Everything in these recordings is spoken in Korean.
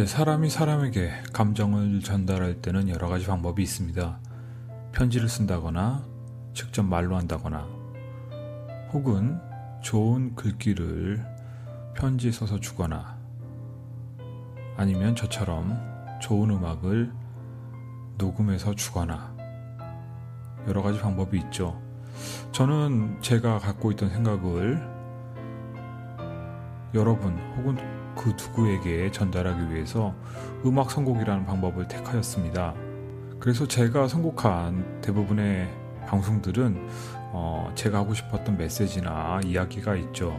예, 사람이 사람에게 감정을 전달할 때는 여러 가지 방법이 있습니다. 편지를 쓴다거나, 직접 말로 한다거나, 혹은 좋은 글귀를 편지에 써서 주거나, 아니면 저처럼 좋은 음악을 녹음해서 주거나, 여러 가지 방법이 있죠. 저는 제가 갖고 있던 생각을 여러분 혹은 그 누구에게 전달하기 위해서 음악 선곡이라는 방법을 택하였습니다. 그래서 제가 선곡한 대부분의 방송들은 어, 제가 하고 싶었던 메시지나 이야기가 있죠.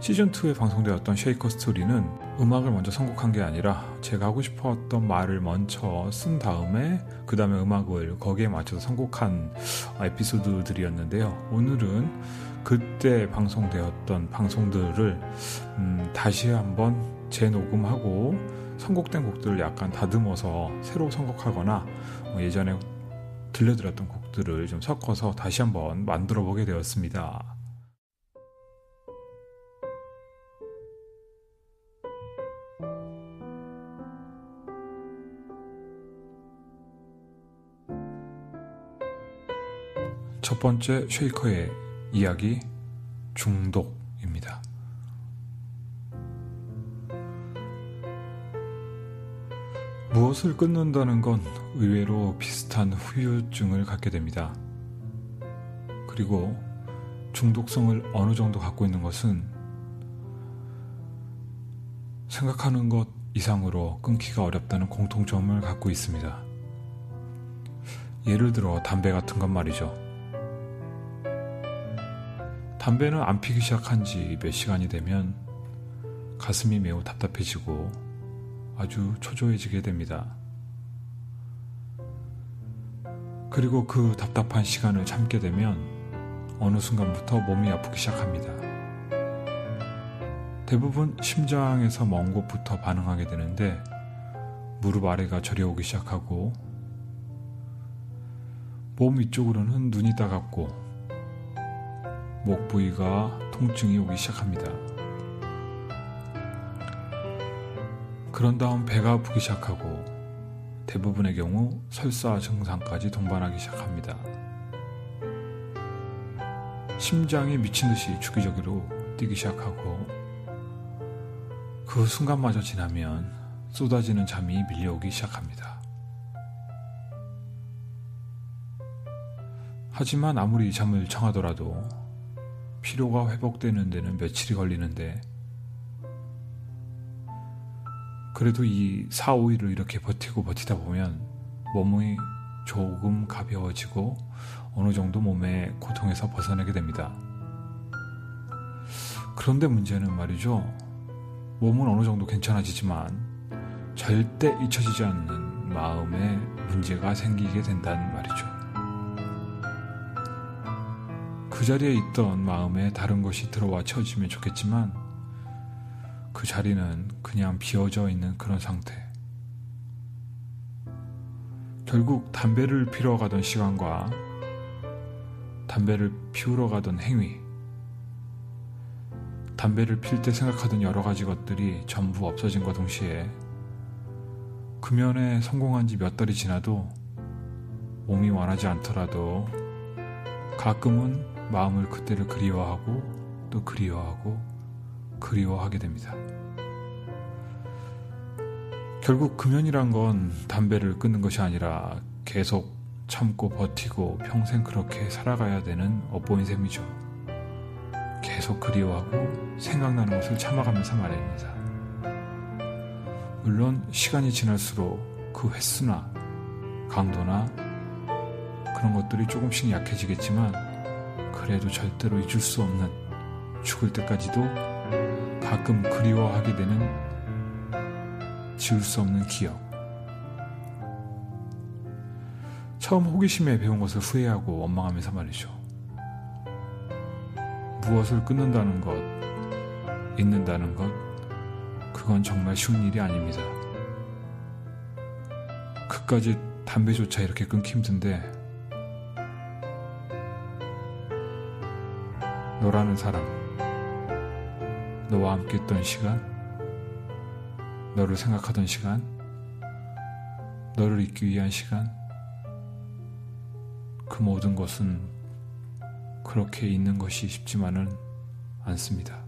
시즌2에 방송되었던 쉐이커 스토리는 음악을 먼저 선곡한 게 아니라 제가 하고 싶었던 말을 먼저 쓴 다음에 그 다음에 음악을 거기에 맞춰서 선곡한 에피소드들이었는데요. 오늘은 그때 방송되었던 방송들을 음, 다시 한번 재녹음하고 선곡된 곡들을 약간 다듬어서 새로 선곡하거나 뭐 예전에 들려드렸던 곡들을 좀 섞어서 다시 한번 만들어 보게 되었습니다. 첫 번째 쉐이커의 이야기 중독입니다. 무엇을 끊는다는 건 의외로 비슷한 후유증을 갖게 됩니다. 그리고 중독성을 어느 정도 갖고 있는 것은 생각하는 것 이상으로 끊기가 어렵다는 공통점을 갖고 있습니다. 예를 들어 담배 같은 것 말이죠. 담배는 안 피기 시작한 지 몇 시간이 되면 가슴이 매우 답답해지고 아주 초조해지게 됩니다. 그리고 그 답답한 시간을 참게 되면 어느 순간부터 몸이 아프기 시작합니다. 대부분 심장에서 먼 곳부터 반응하게 되는데 무릎 아래가 저려오기 시작하고 몸 위쪽으로는 눈이 따갑고 목 부위가 통증이 오기 시작합니다. 그런 다음 배가 아프기 시작하고 대부분의 경우 설사 증상까지 동반하기 시작합니다. 심장이 미친 듯이 주기적으로 뛰기 시작하고 그 순간마저 지나면 쏟아지는 잠이 밀려오기 시작합니다. 하지만 아무리 잠을 청하더라도 피로가 회복되는 데는 며칠이 걸리는데 그래도 이 4, 5일을 이렇게 버티고 버티다 보면 몸이 조금 가벼워지고 어느 정도 몸의 고통에서 벗어나게 됩니다. 그런데 문제는 말이죠. 몸은 어느 정도 괜찮아지지만 절대 잊혀지지 않는 마음에 문제가 생기게 된다는 말이죠. 그 자리에 있던 마음에 다른 것이 들어와 채워지면 좋겠지만 그 자리는 그냥 비어져 있는 그런 상태. 결국 담배를 피러 가던 시간과 담배를 피우러 가던 행위, 담배를 필 때 생각하던 여러 가지 것들이 전부 없어진과 동시에 금연에 성공한 지 몇 달이 지나도 몸이 원하지 않더라도 가끔은 마음을 그때를 그리워하고 또 그리워하고 그리워하게 됩니다. 결국 금연이란 건 담배를 끊는 것이 아니라 계속 참고 버티고 평생 그렇게 살아가야 되는 업보인 셈이죠. 계속 그리워하고 생각나는 것을 참아가면서 말입니다. 물론 시간이 지날수록 그 횟수나 강도나 그런 것들이 조금씩 약해지겠지만 그래도 절대로 잊을 수 없는 죽을 때까지도 가끔 그리워하게 되는 지울 수 없는 기억. 처음 호기심에 배운 것을 후회하고 원망하면서 말이죠. 무엇을 끊는다는 것, 잊는다는 것, 그건 정말 쉬운 일이 아닙니다. 그까지 담배조차 이렇게 끊기 힘든데 너라는 사람, 너와 함께 했던 시간, 너를 생각하던 시간, 너를 잊기 위한 시간, 그 모든 것은 그렇게 있는 것이 쉽지만은 않습니다.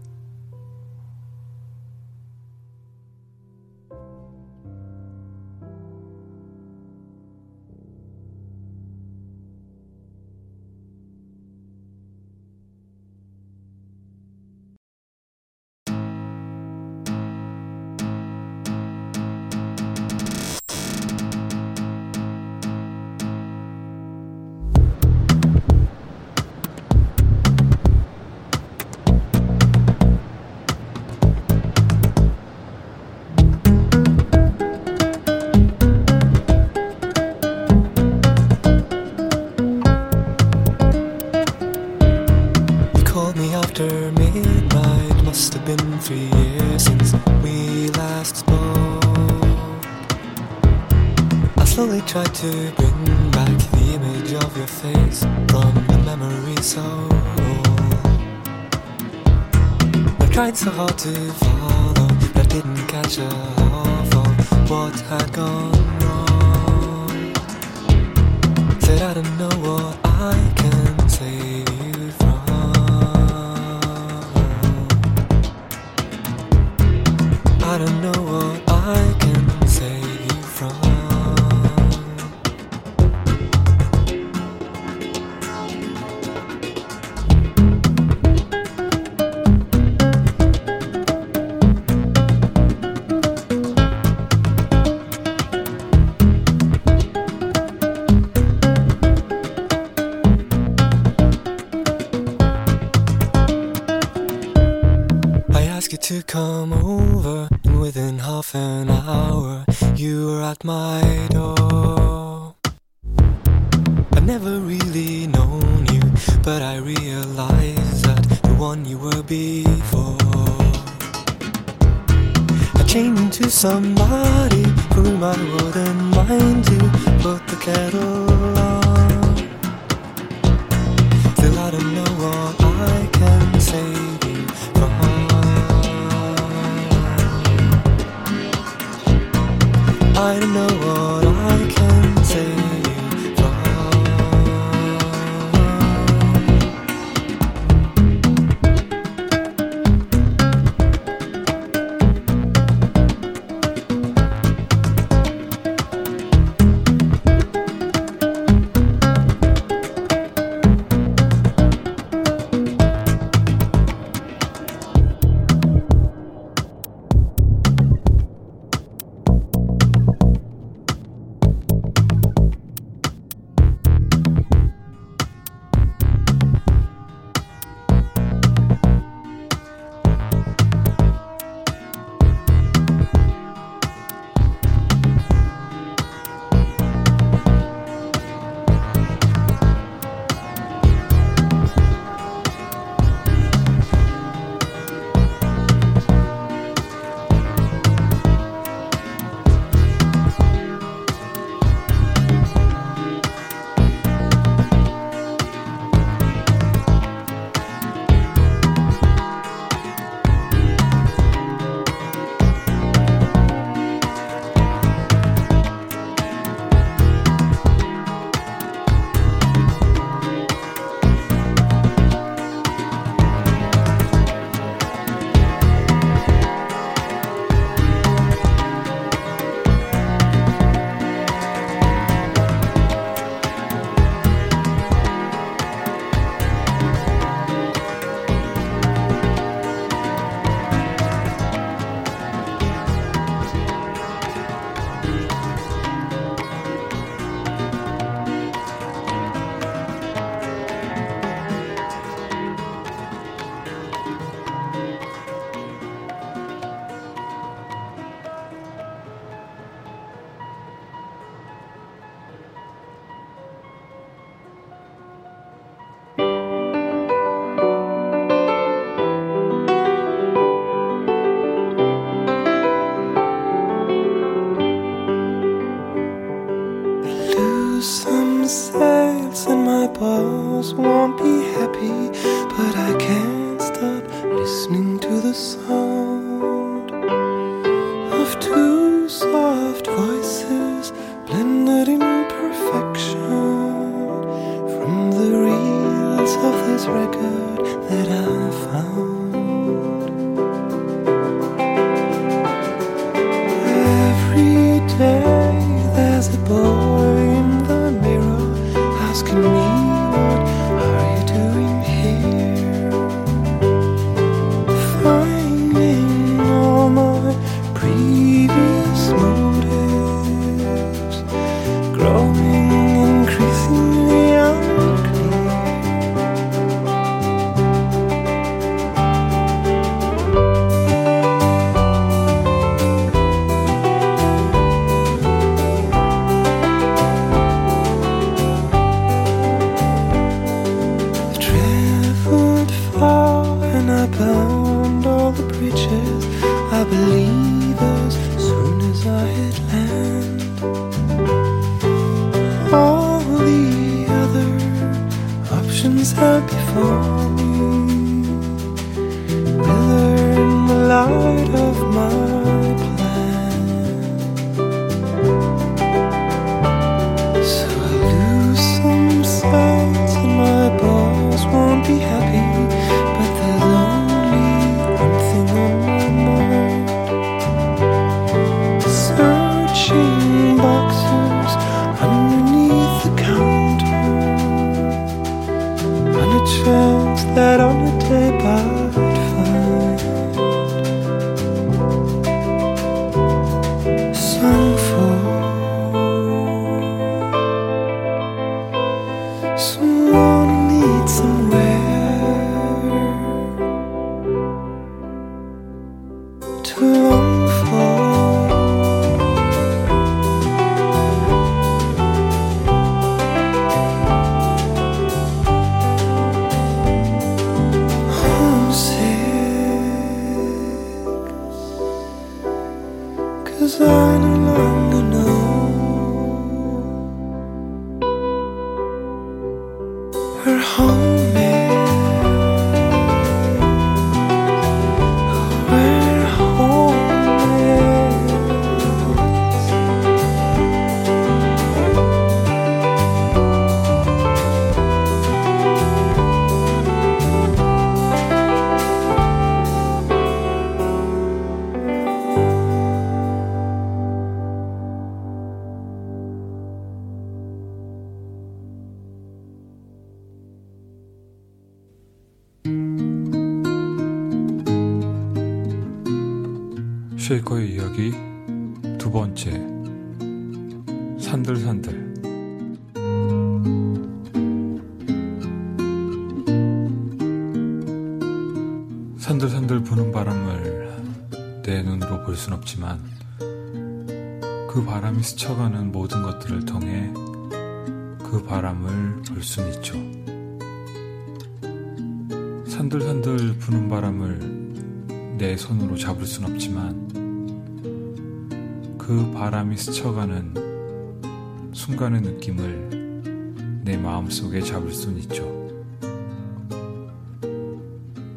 내 마음속에 잡을 순 있죠.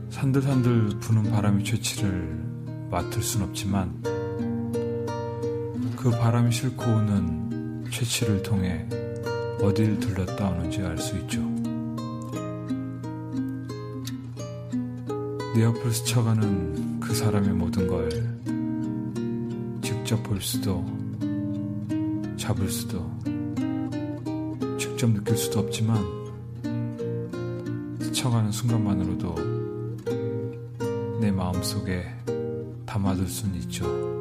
산들산들 부는 바람의 최치를 맡을 순 없지만 그 바람이 싣고 오는 최치를 통해 어딜 들렀다 오는지 알 수 있죠. 내 옆을 스쳐가는 그 사람의 모든 걸 직접 볼 수도 잡을 수도 직접 느낄 수도 없지만 스쳐가는 순간만으로도 내 마음속에 담아둘 수는 있죠.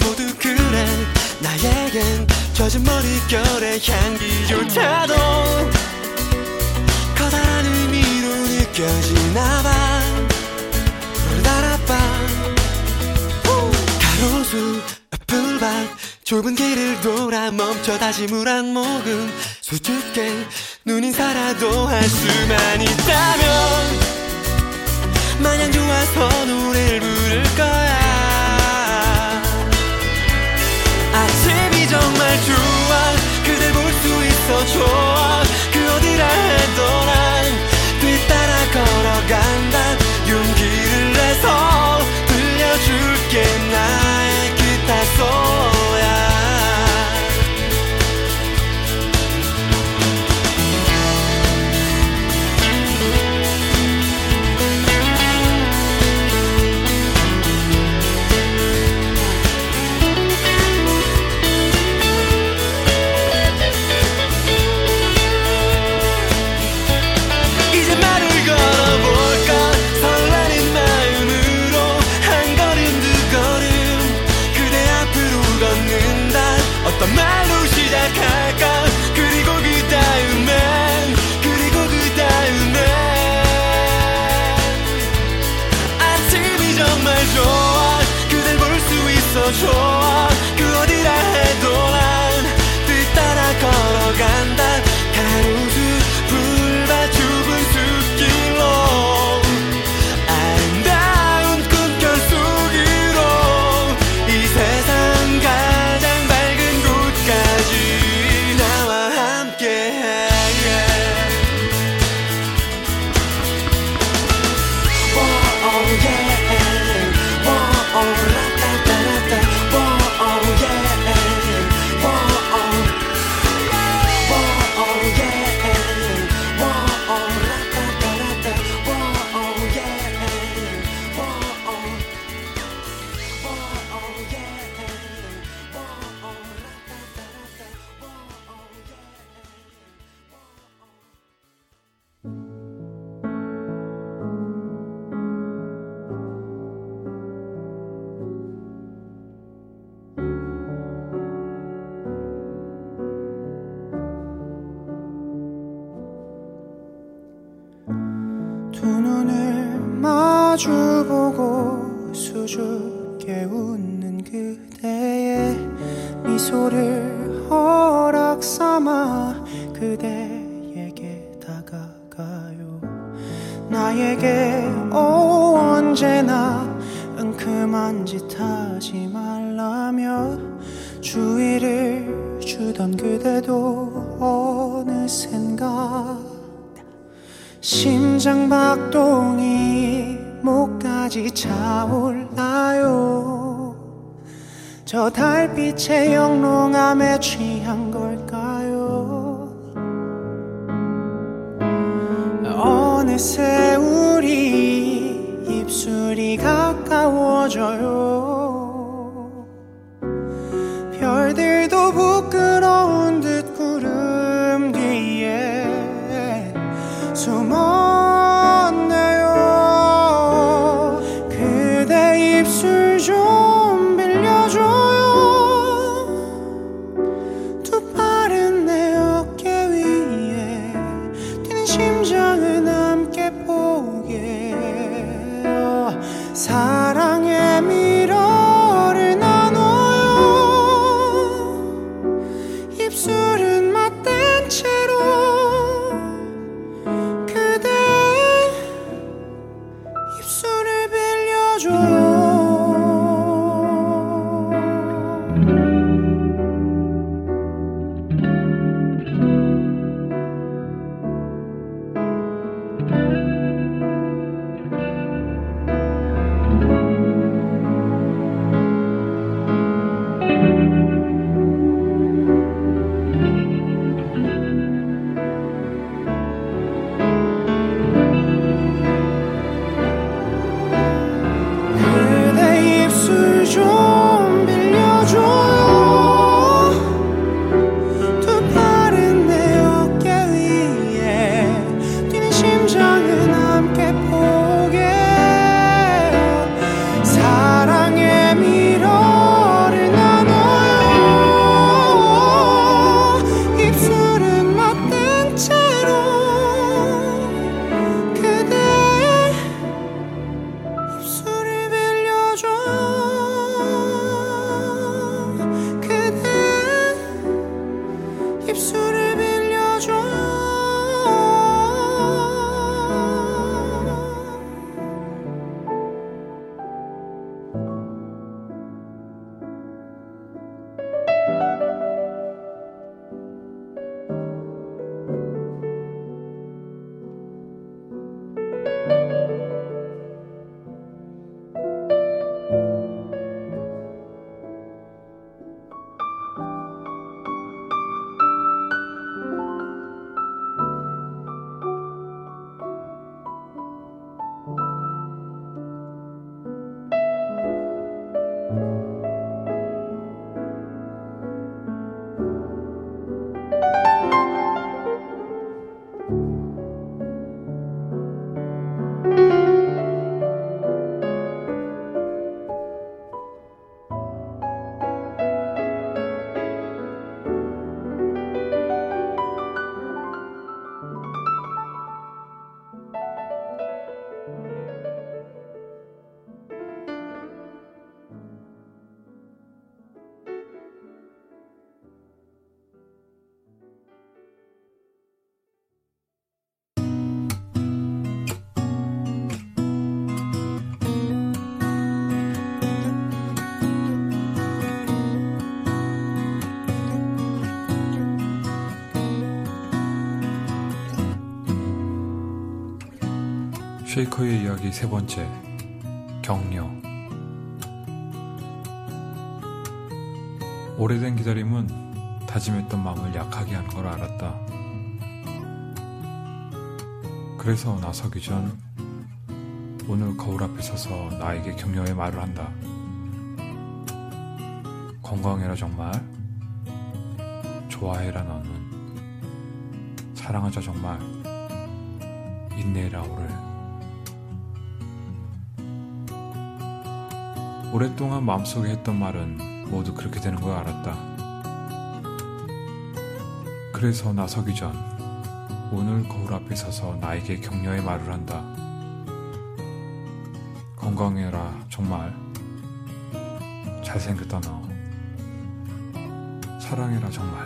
모두 그래. 나에겐 젖은 머릿결의 향기조차도 커다란 의미로 느껴지나 봐. 루다라빠 가로수 풀밭 좁은 길을 돌아 멈춰 다시 물 한 모금. 수줍게 눈인사라도 할 수만 있다면 마냥 좋아서 노래를 부를 거야 좋아. 그댈 볼 수 있어 좋아. 그 어디라 해도 난 마주보고 수줍게 웃는 그대의 미소를 허락 삼아 그대에게 다가가요. 나에게 오 언제나 은큼한 짓 하지 말라며 주의를 주던 그대도 어느샌가. 심장 박동이 목까지 차올라요. 저 달빛의 영롱함에 취한 걸까요? 어느새 우리 입술이 가까워져요 쉐이커의 이야기 세 번째 격려 오래된 기다림은 다짐했던 마음을 약하게 한 걸 알았다. 그래서 나서기 전 오늘 거울 앞에 서서 나에게 격려의 말을 한다. 건강해라 정말. 좋아해라 너는. 사랑하자 정말. 인내해라 오늘. 오랫동안 마음속에 했던 말은 모두 그렇게 되는 걸 알았다. 그래서 나서기 전 오늘 거울 앞에 서서 나에게 격려의 말을 한다. 건강해라 정말. 잘생겼다 너. 사랑해라 정말.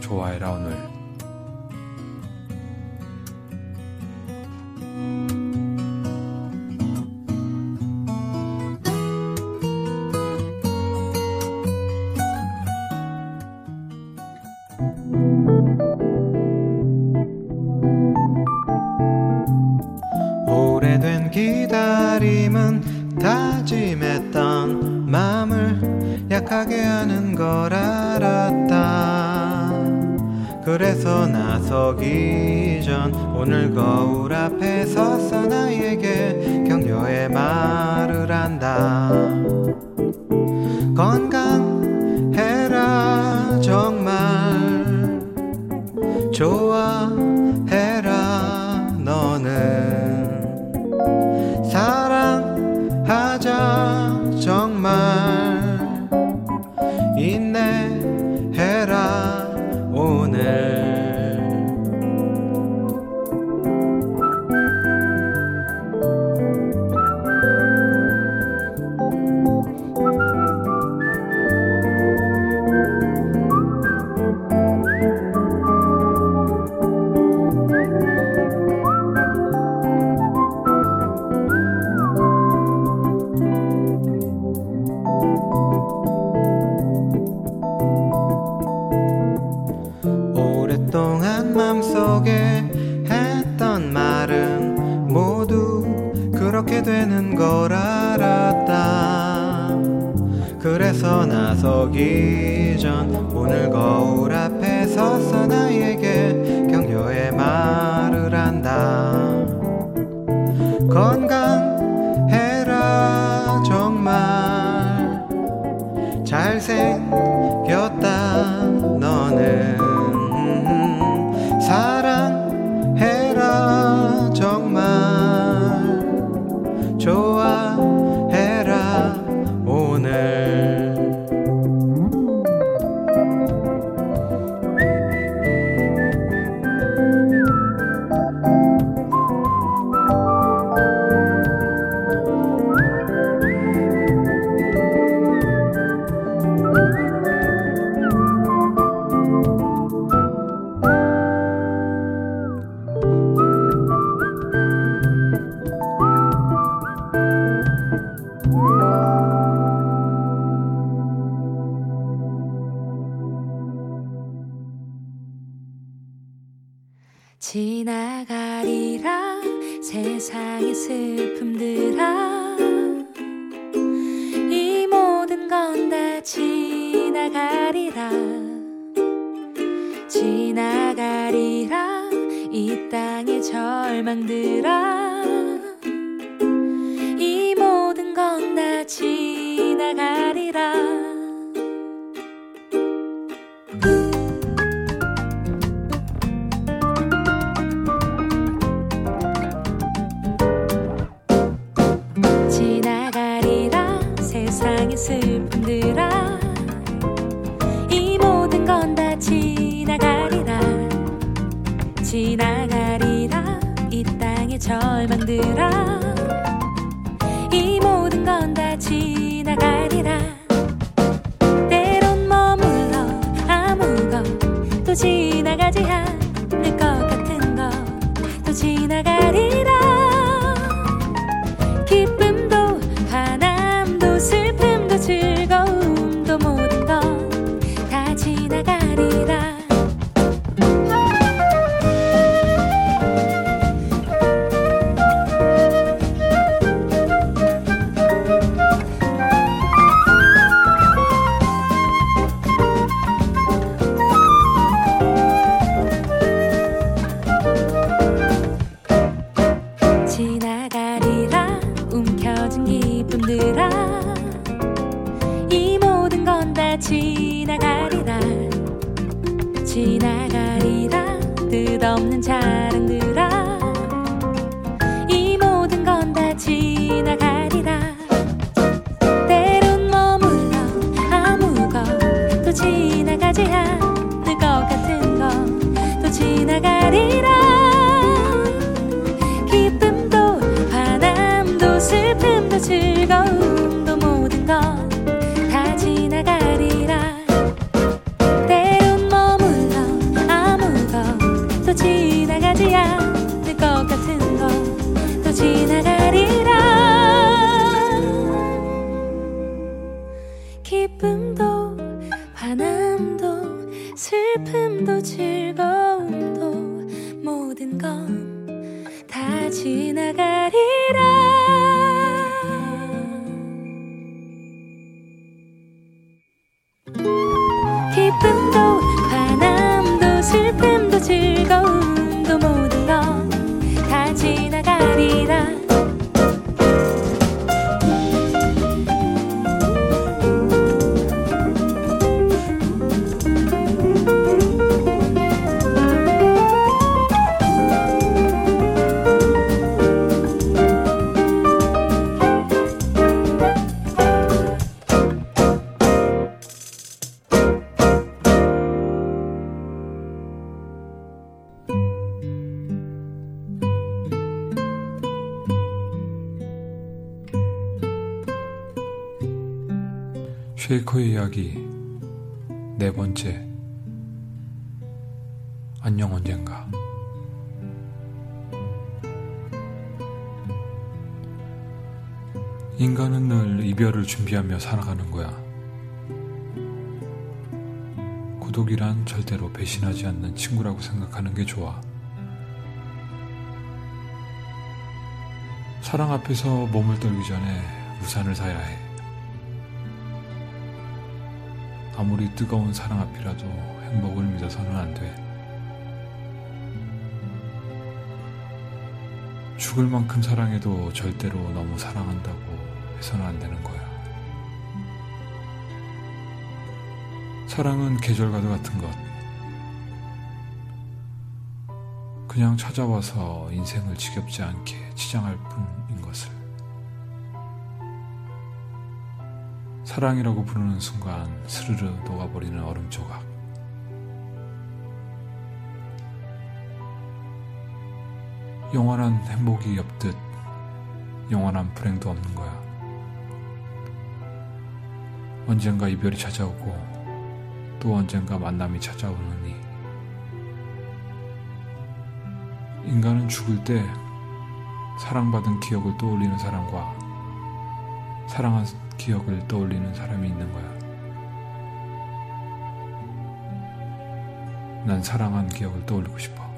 좋아해라 오늘. 건강 늘 이별을 준비하며 살아가는 거야. 고독이란 절대로 배신하지 않는 친구라고 생각하는 게 좋아. 사랑 앞에서 몸을 떨기 전에 우산을 사야 해. 아무리 뜨거운 사랑 앞이라도 행복을 믿어서는 안 돼. 죽을 만큼 사랑해도 절대로 너무 사랑한다고 해서는 안 되는 거야. 사랑은 계절과도 같은 것. 그냥 찾아와서 인생을 지겹지 않게 치장할 뿐인 것을. 사랑이라고 부르는 순간 스르르 녹아버리는 얼음 조각. 영원한 행복이 없듯 영원한 불행도 없는 거야. 언젠가 이별이 찾아오고 또 언젠가 만남이 찾아오느니 인간은 죽을 때 사랑받은 기억을 떠올리는 사람과 사랑한 기억을 떠올리는 사람이 있는 거야. 난 사랑한 기억을 떠올리고 싶어.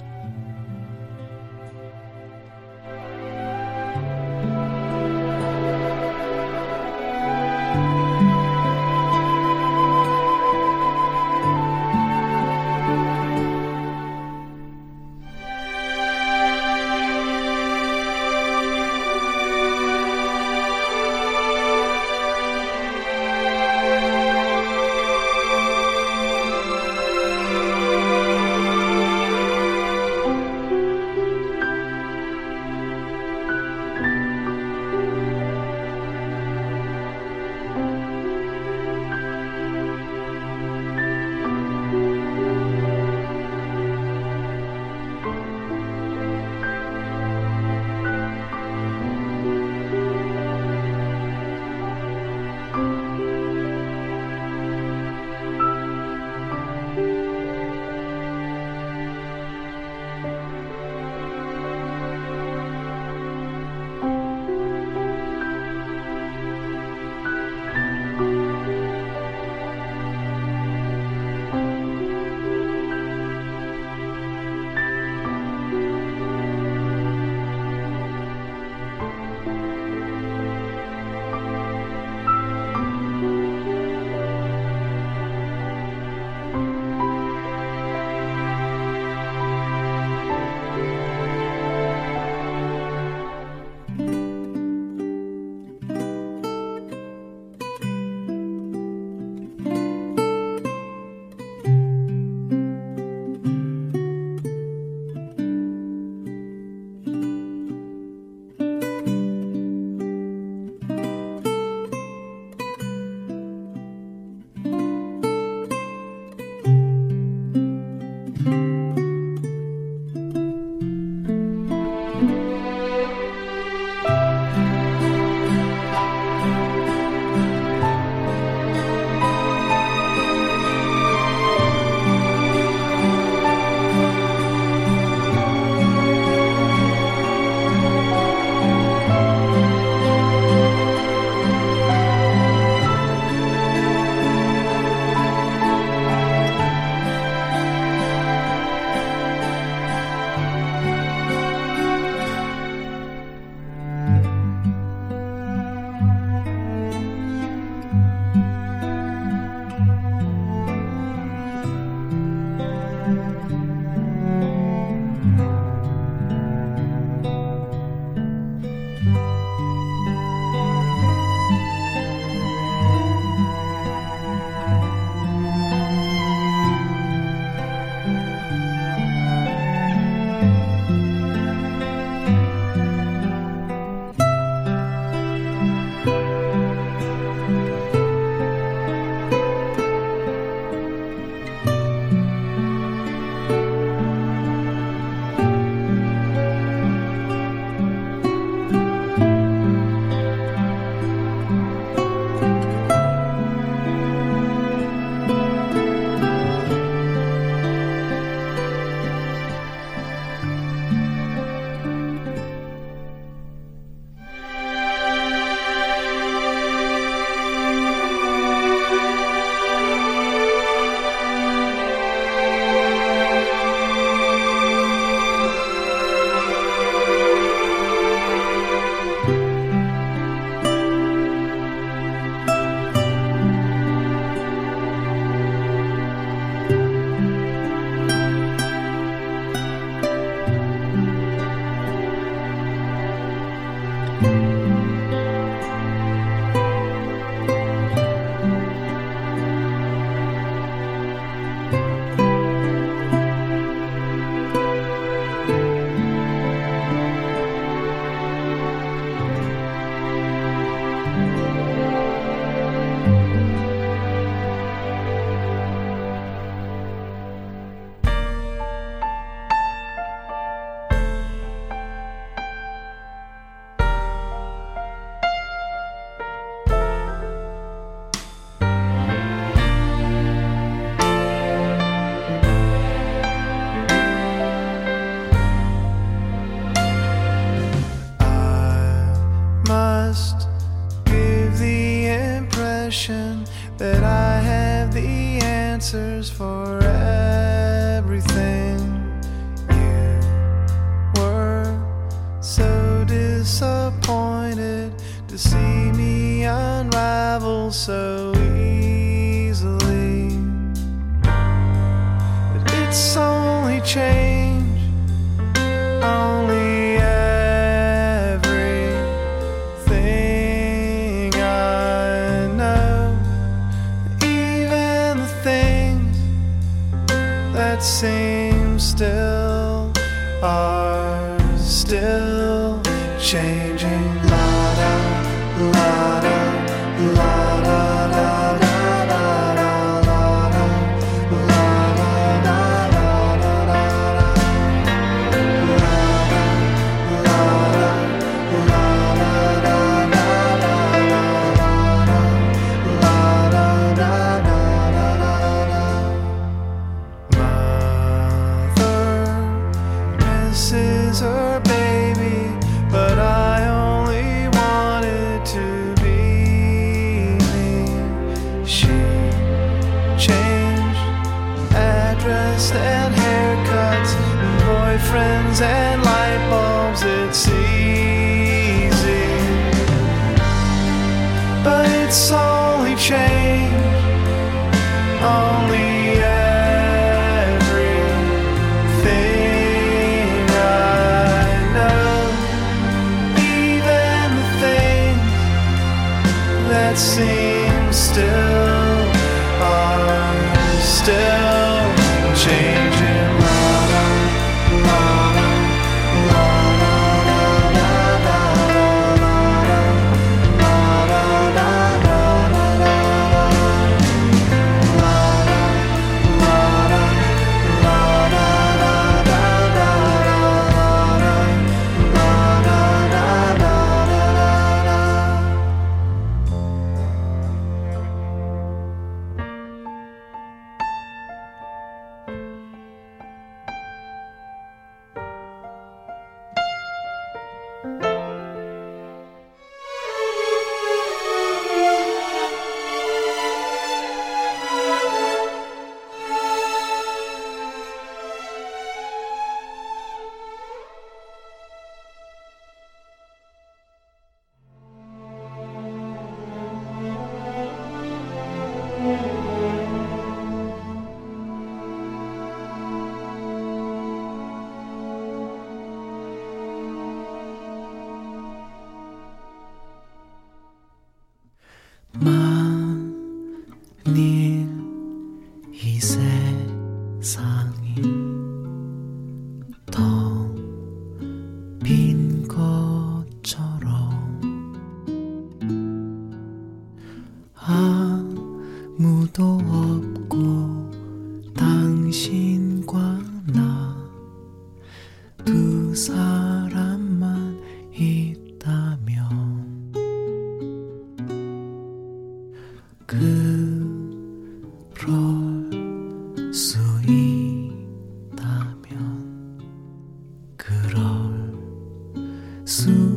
soon.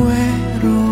muero.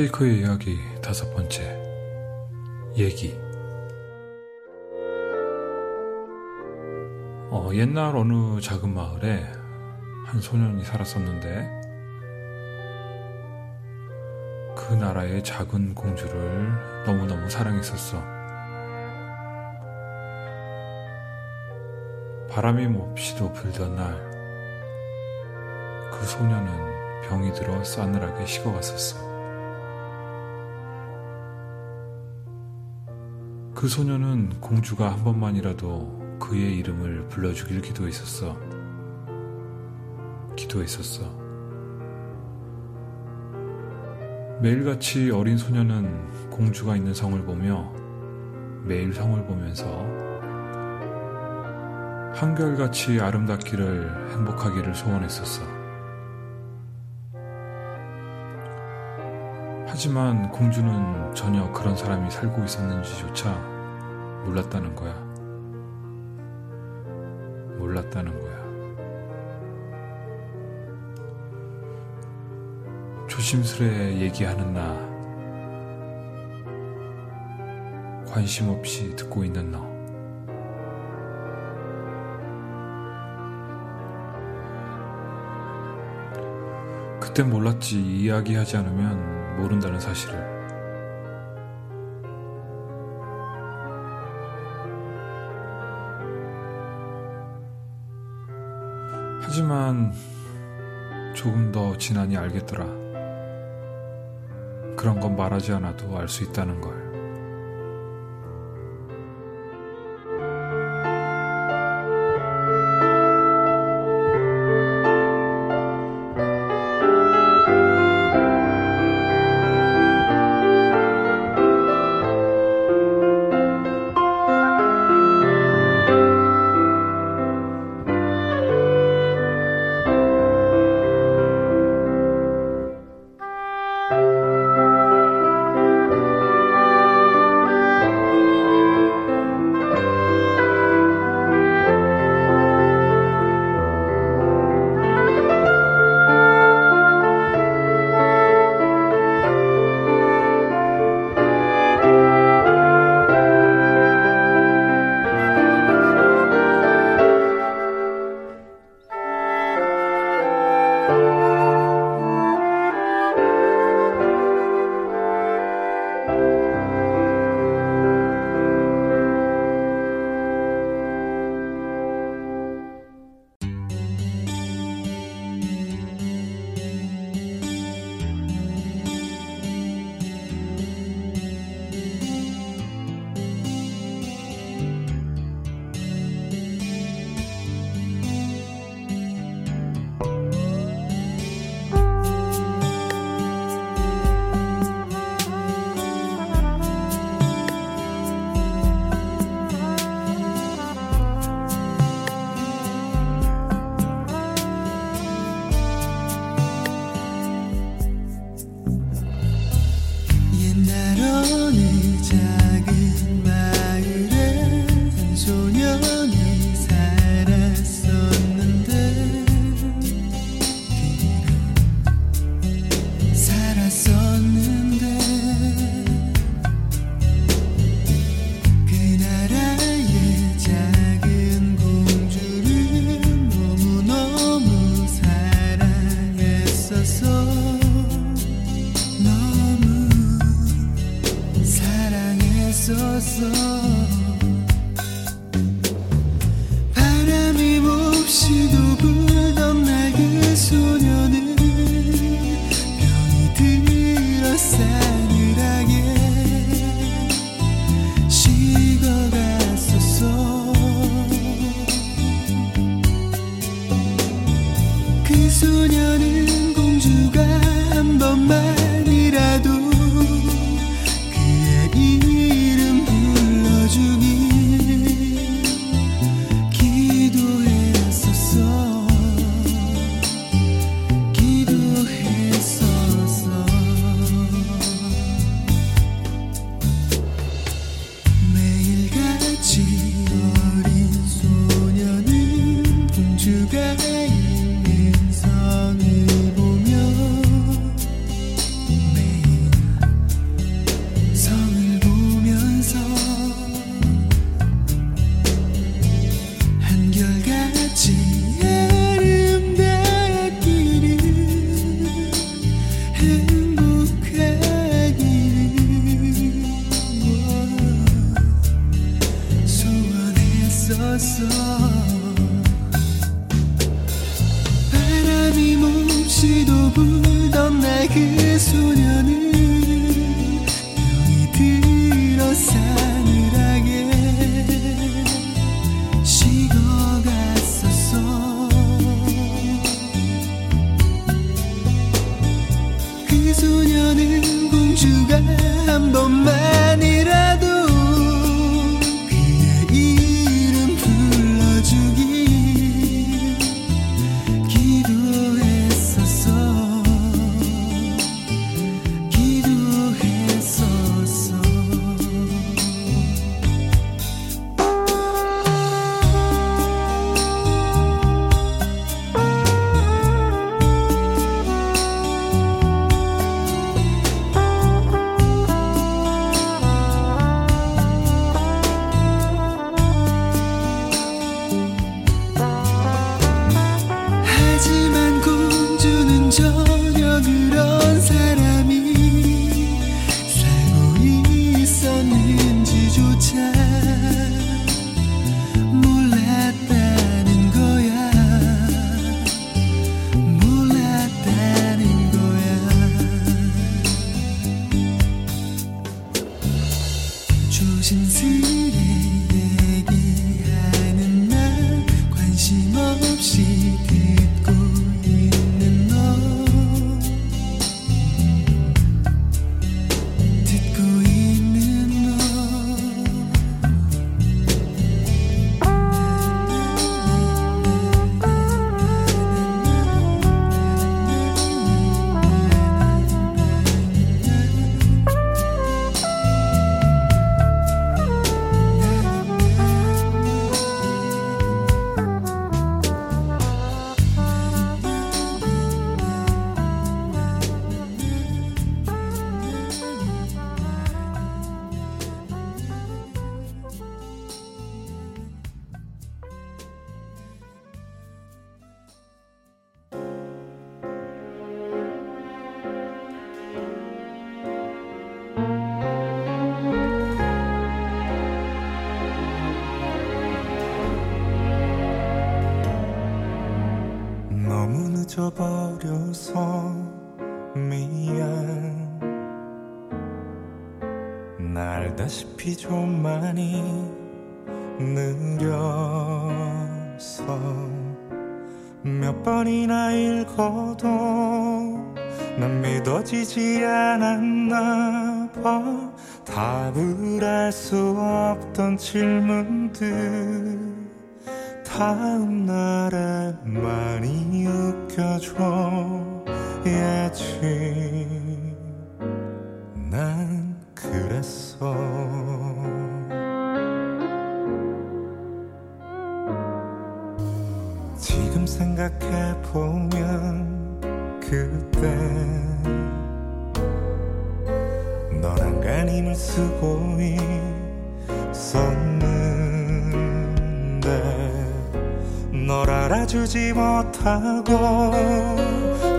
쉐이커의 이야기 다섯 번째 얘기 어, 옛날 어느 작은 마을에 한 소년이 살았었는데 그 나라의 작은 공주를 너무너무 사랑했었어. 바람이 몹시도 불던 날 그 소년은 병이 들어 싸늘하게 식어갔었어. 그 소녀는 공주가 한 번만이라도 그의 이름을 불러주길 기도했었어. 기도했었어. 매일같이 어린 소녀는 공주가 있는 성을 보며 매일 성을 보면서 한결같이 아름답기를 행복하기를 소원했었어. 하지만 공주는 전혀 그런 사람이 살고 있었는지조차 몰랐다는 거야. 몰랐다는 거야. 조심스레 얘기하는 나. 관심 없이 듣고 있는 너. 그땐 몰랐지. 이야기하지 않으면 모른다는 사실을. 하지만 조금 더 지나니 알겠더라. 그런 건 말하지 않아도 알 수 있다는 걸. 알다시피 좀 많이 느려서 몇 번이나 읽어도 난 믿어지지 않았나 봐. 답을 알 수 없던 질문들 다음 날에 많이 웃겨줘야지 쓰고 있었는데 널 알아주지 못하고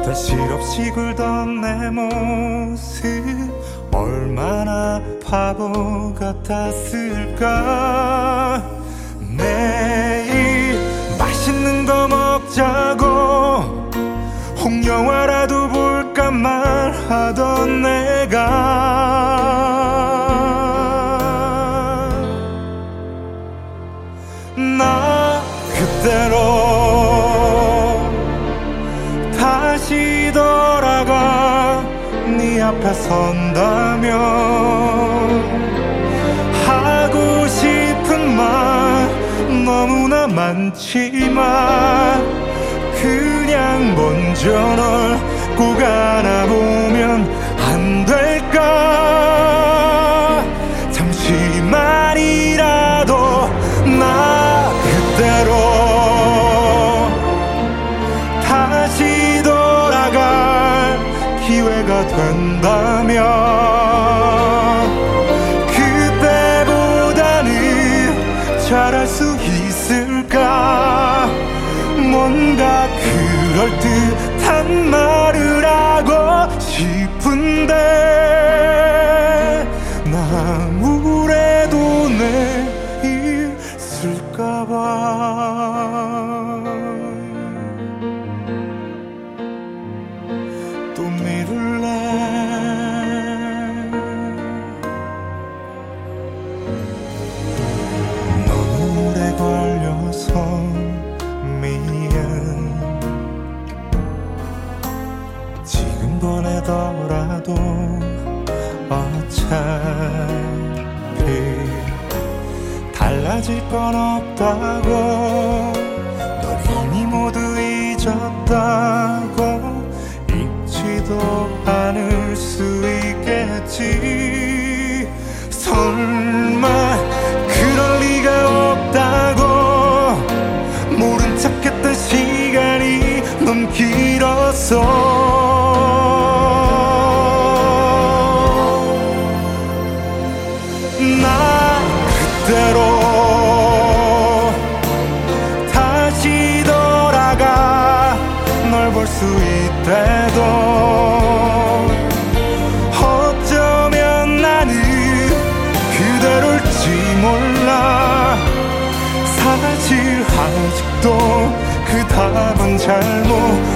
다 실없이 굴던 내 모습 얼마나 바보 같았을까? 내일 맛있는 거 먹자고 홍영화라도 볼까 말하던 내가 선다면 하고 싶은 말 너무나 많지만 그냥 먼저 널 꼭 안아보면 건 없다고. 널 이미 모두 잊었다고. 잊지도 않을 수 있겠지. 설마 그럴 리가 없다고. 모른 척했던 시간이 너무 길었어 잘모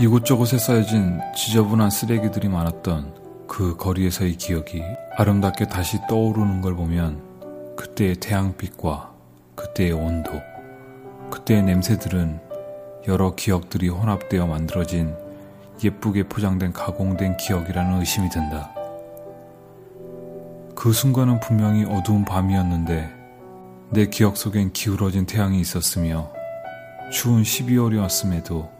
이곳저곳에 쌓여진 지저분한 쓰레기들이 많았던 그 거리에서의 기억이 아름답게 다시 떠오르는 걸 보면 그때의 태양빛과 그때의 온도, 그때의 냄새들은 여러 기억들이 혼합되어 만들어진 예쁘게 포장된 가공된 기억이라는 의심이 든다. 그 순간은 분명히 어두운 밤이었는데 내 기억 속엔 기울어진 태양이 있었으며 추운 12월이었음에도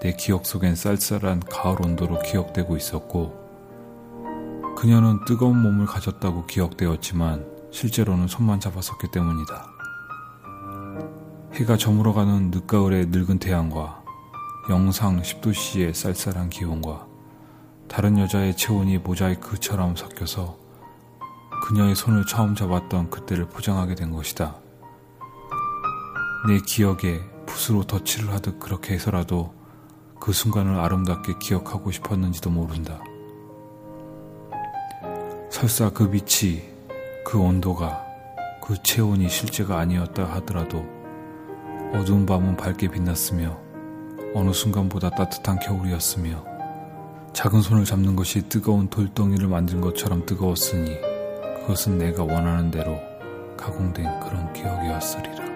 내 기억 속엔 쌀쌀한 가을 온도로 기억되고 있었고 그녀는 뜨거운 몸을 가졌다고 기억되었지만 실제로는 손만 잡았었기 때문이다. 해가 저물어가는 늦가을의 늙은 태양과 영상 10도씨의 쌀쌀한 기온과 다른 여자의 체온이 모자이크처럼 섞여서 그녀의 손을 처음 잡았던 그때를 포장하게 된 것이다. 내 기억에 붓으로 덧칠을 하듯 그렇게 해서라도 그 순간을 아름답게 기억하고 싶었는지도 모른다. 설사 그 빛이, 그 온도가, 그 체온이 실제가 아니었다 하더라도 어두운 밤은 밝게 빛났으며 어느 순간보다 따뜻한 겨울이었으며 작은 손을 잡는 것이 뜨거운 돌덩이를 만든 것처럼 뜨거웠으니 그것은 내가 원하는 대로 가공된 그런 기억이었으리라.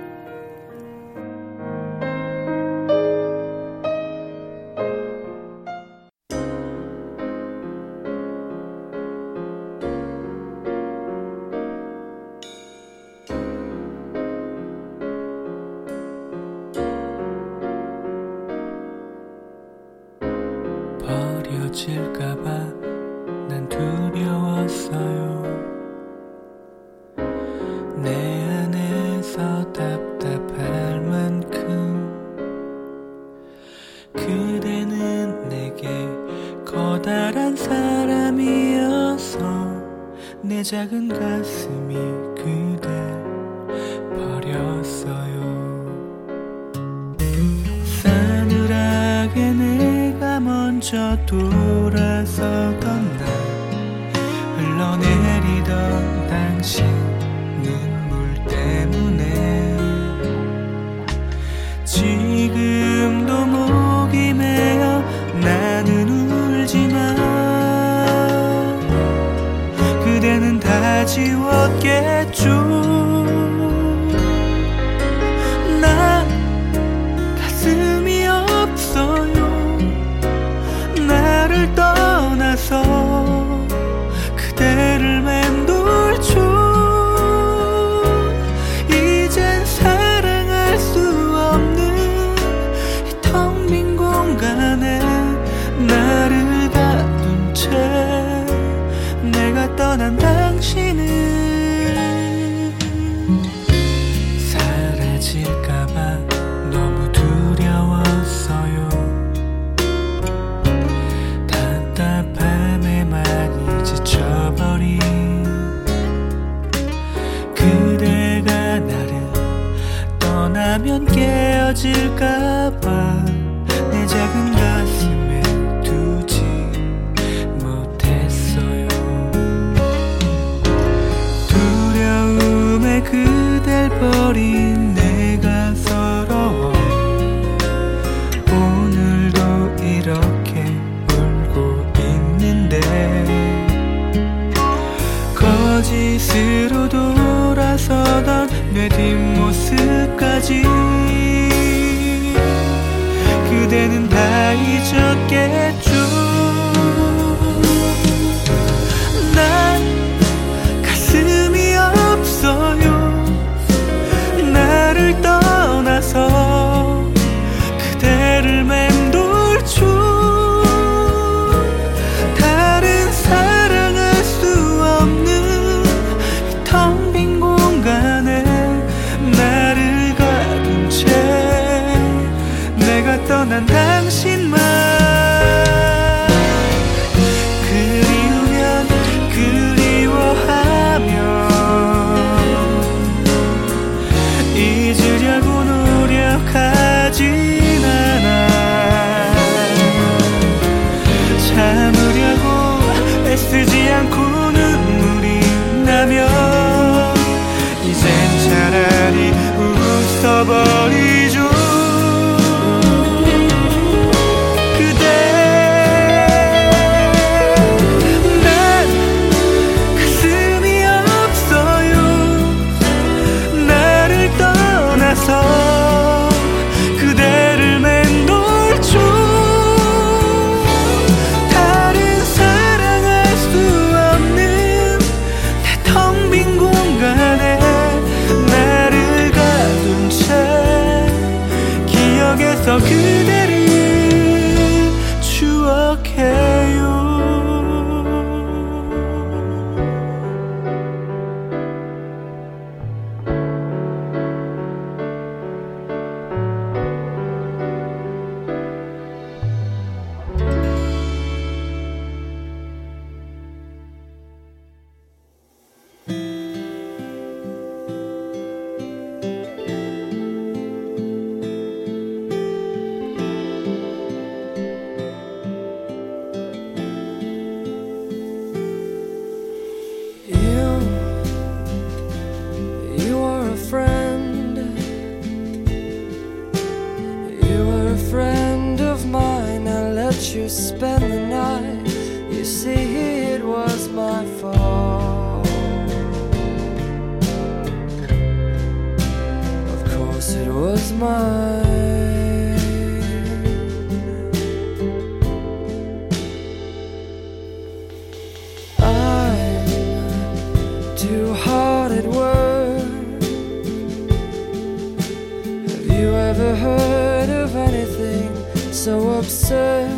never heard of anything so absurd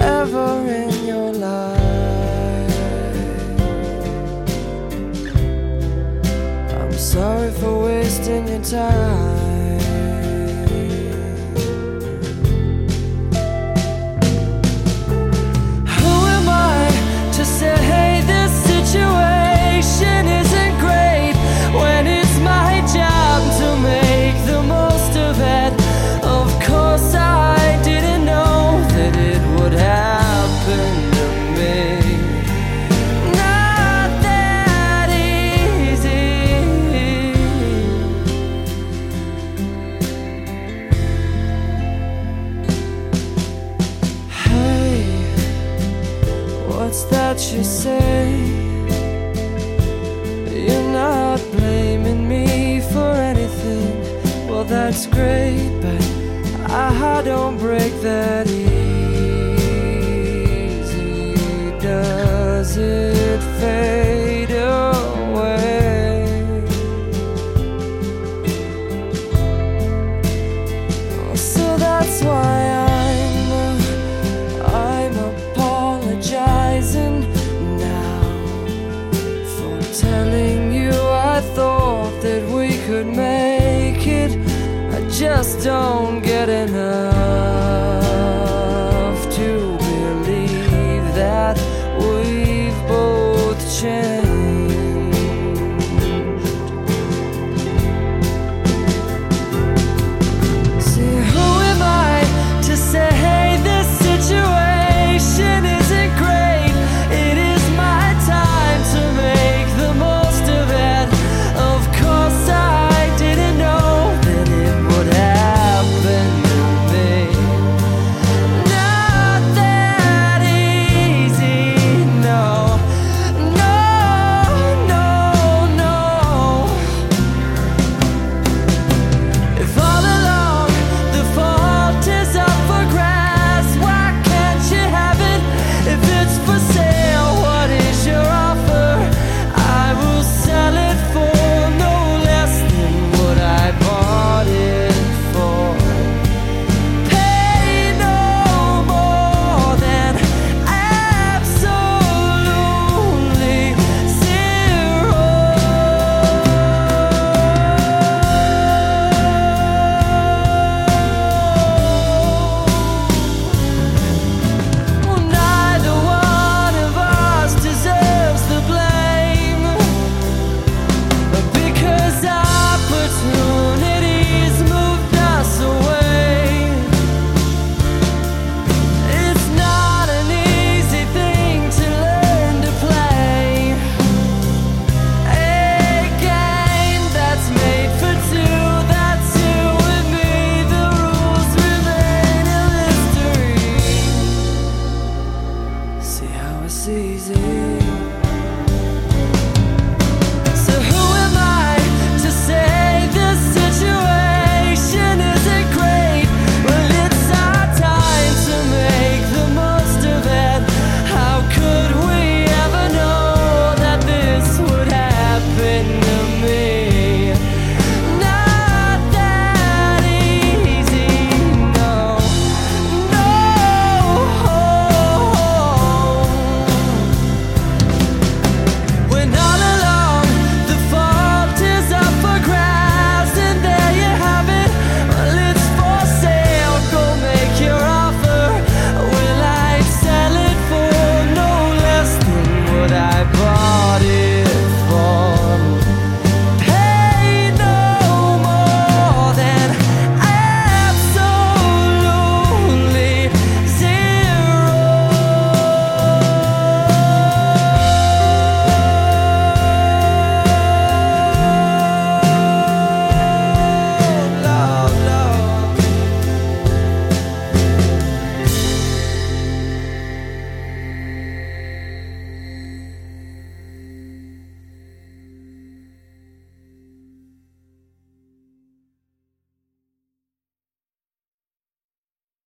ever in your life. I'm sorry for wasting your time.